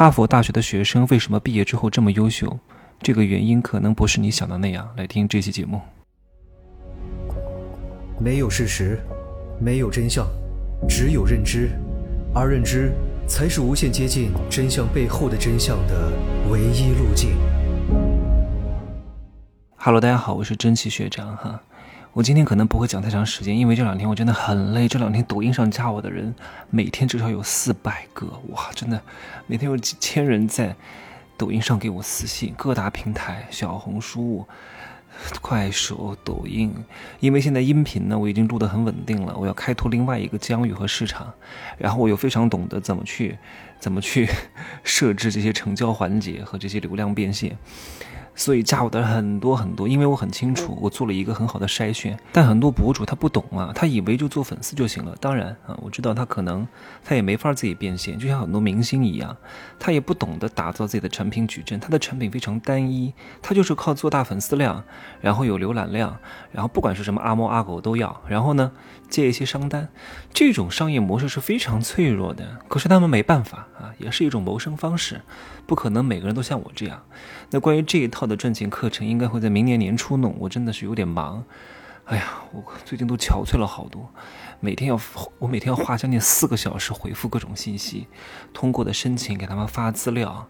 哈佛大学的学生为什么毕业之后这么优秀？这个原因可能不是你想的那样。来听这期节目。没有事实，没有真相，只有认知，而认知才是无限接近真相背后的真相的唯一路径。Hello，大家好，我是真奇学长哈。我今天可能不会讲太长时间，因为这两天我真的很累。这两天抖音上加我的人，每天至少有四百个，哇，真的，每天有几千人在抖音上给我私信。各大平台，小红书、快手、抖音，因为现在音频呢，我已经录得很稳定了，我要开拓另外一个疆域和市场，然后我又非常懂得怎么去，怎么去设置这些成交环节和这些流量变现。所以加我的很多很多，因为我很清楚，我做了一个很好的筛选。但很多博主他不懂啊，他以为就做粉丝就行了。当然啊，我知道他可能他也没法自己变现，就像很多明星一样，他也不懂得打造自己的产品矩阵，他的产品非常单一，他就是靠做大粉丝量，然后有浏览量，然后不管是什么阿猫阿狗都要，然后呢接一些商单，这种商业模式是非常脆弱的。可是他们没办法啊，也是一种谋生方式，不可能每个人都像我这样。那关于这一套。的赚钱课程应该会在明年年初弄，我真的是有点忙。哎呀，我最近都憔悴了好多，每天要我每天要花将近四个小时回复各种信息，通过的申请给他们发资料。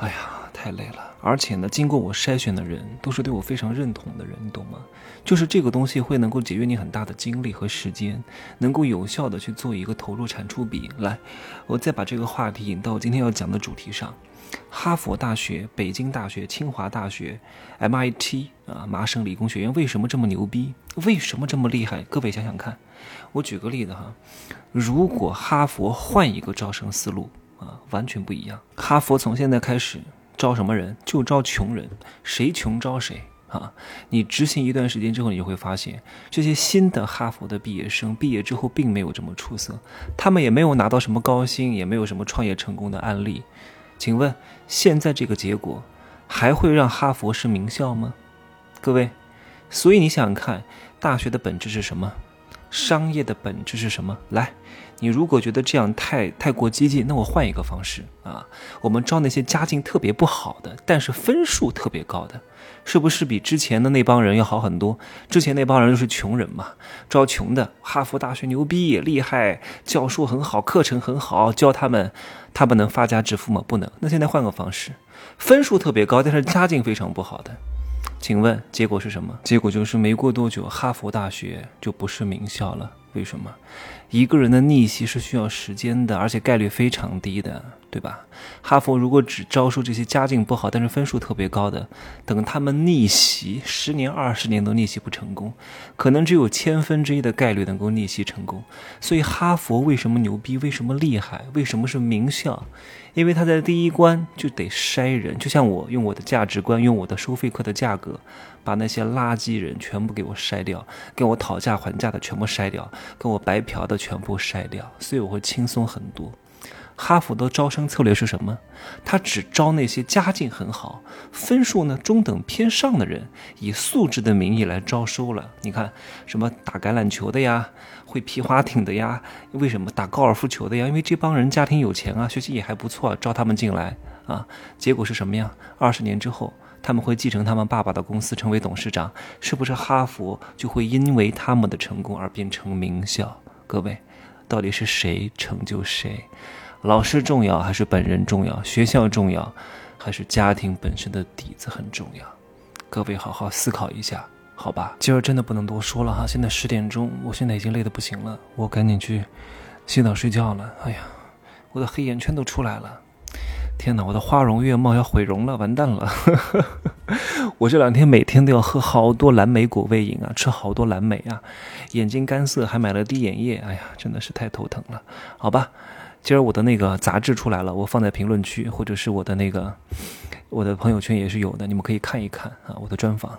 哎呀，太累了。而且呢，经过我筛选的人都是对我非常认同的人，你懂吗？就是这个东西会能够节约你很大的精力和时间，能够有效的去做一个投入产出比。来，我再把这个话题引到今天要讲的主题上。哈佛大学、北京大学、清华大学、MIT 啊，麻省理工学院为什么这么牛逼？为什么这么厉害？各位想想看，我举个例子哈，如果哈佛换一个招生思路啊，完全不一样。哈佛从现在开始招什么人？就招穷人，谁穷招谁啊！你执行一段时间之后，你就会发现，这些新的哈佛的毕业生毕业之后并没有这么出色，他们也没有拿到什么高薪，也没有什么创业成功的案例。请问，现在这个结果还会让哈佛是名校吗？各位，所以你想想看，大学的本质是什么？商业的本质是什么？来，你如果觉得这样太太过激进，那我换一个方式啊，我们招那些家境特别不好的，但是分数特别高的。是不是比之前的那帮人要好很多？之前那帮人都是穷人嘛，招穷的。哈佛大学牛逼厉害，教授很好，课程很好，教他们，他们能发家致富吗？不能。那现在换个方式，分数特别高，但是家境非常不好的，请问结果是什么？结果就是没过多久，哈佛大学就不是名校了。为什么？一个人的逆袭是需要时间的，而且概率非常低的，对吧？哈佛如果只招收这些家境不好但是分数特别高的，等他们逆袭，十年、二十年都逆袭不成功，可能只有千分之一的概率能够逆袭成功。所以，哈佛为什么牛逼？为什么厉害？为什么是名校？因为他在第一关就得筛人，就像我用我的价值观，用我的收费课的价格，把那些垃圾人全部给我筛掉，跟我讨价还价的全部筛掉，跟我白嫖的全部筛掉，所以我会轻松很多。哈佛的招生策略是什么？他只招那些家境很好、分数呢中等偏上的人，以素质的名义来招收了。你看，什么打橄榄球的呀，会皮划艇的呀？为什么打高尔夫球的呀？因为这帮人家庭有钱啊，学习也还不错，招他们进来啊。结果是什么呀？二十年之后，他们会继承他们爸爸的公司，成为董事长。是不是哈佛就会因为他们的成功而变成名校？各位，到底是谁成就谁？老师重要还是本人重要？学校重要还是家庭本身的底子很重要？各位好好思考一下，好吧？今儿真的不能多说了哈，现在十点钟，我现在已经累得不行了，我赶紧去洗澡睡觉了。哎呀，我的黑眼圈都出来了！天哪，我的花容月貌要毁容了，完蛋了！我这两天每天都要喝好多蓝莓果味饮啊，吃好多蓝莓啊，眼睛干涩，还买了滴眼液。哎呀，真的是太头疼了，好吧？今儿我的那个杂志出来了，我放在评论区，或者是我的那个我的朋友圈也是有的，你们可以看一看啊，我的专访。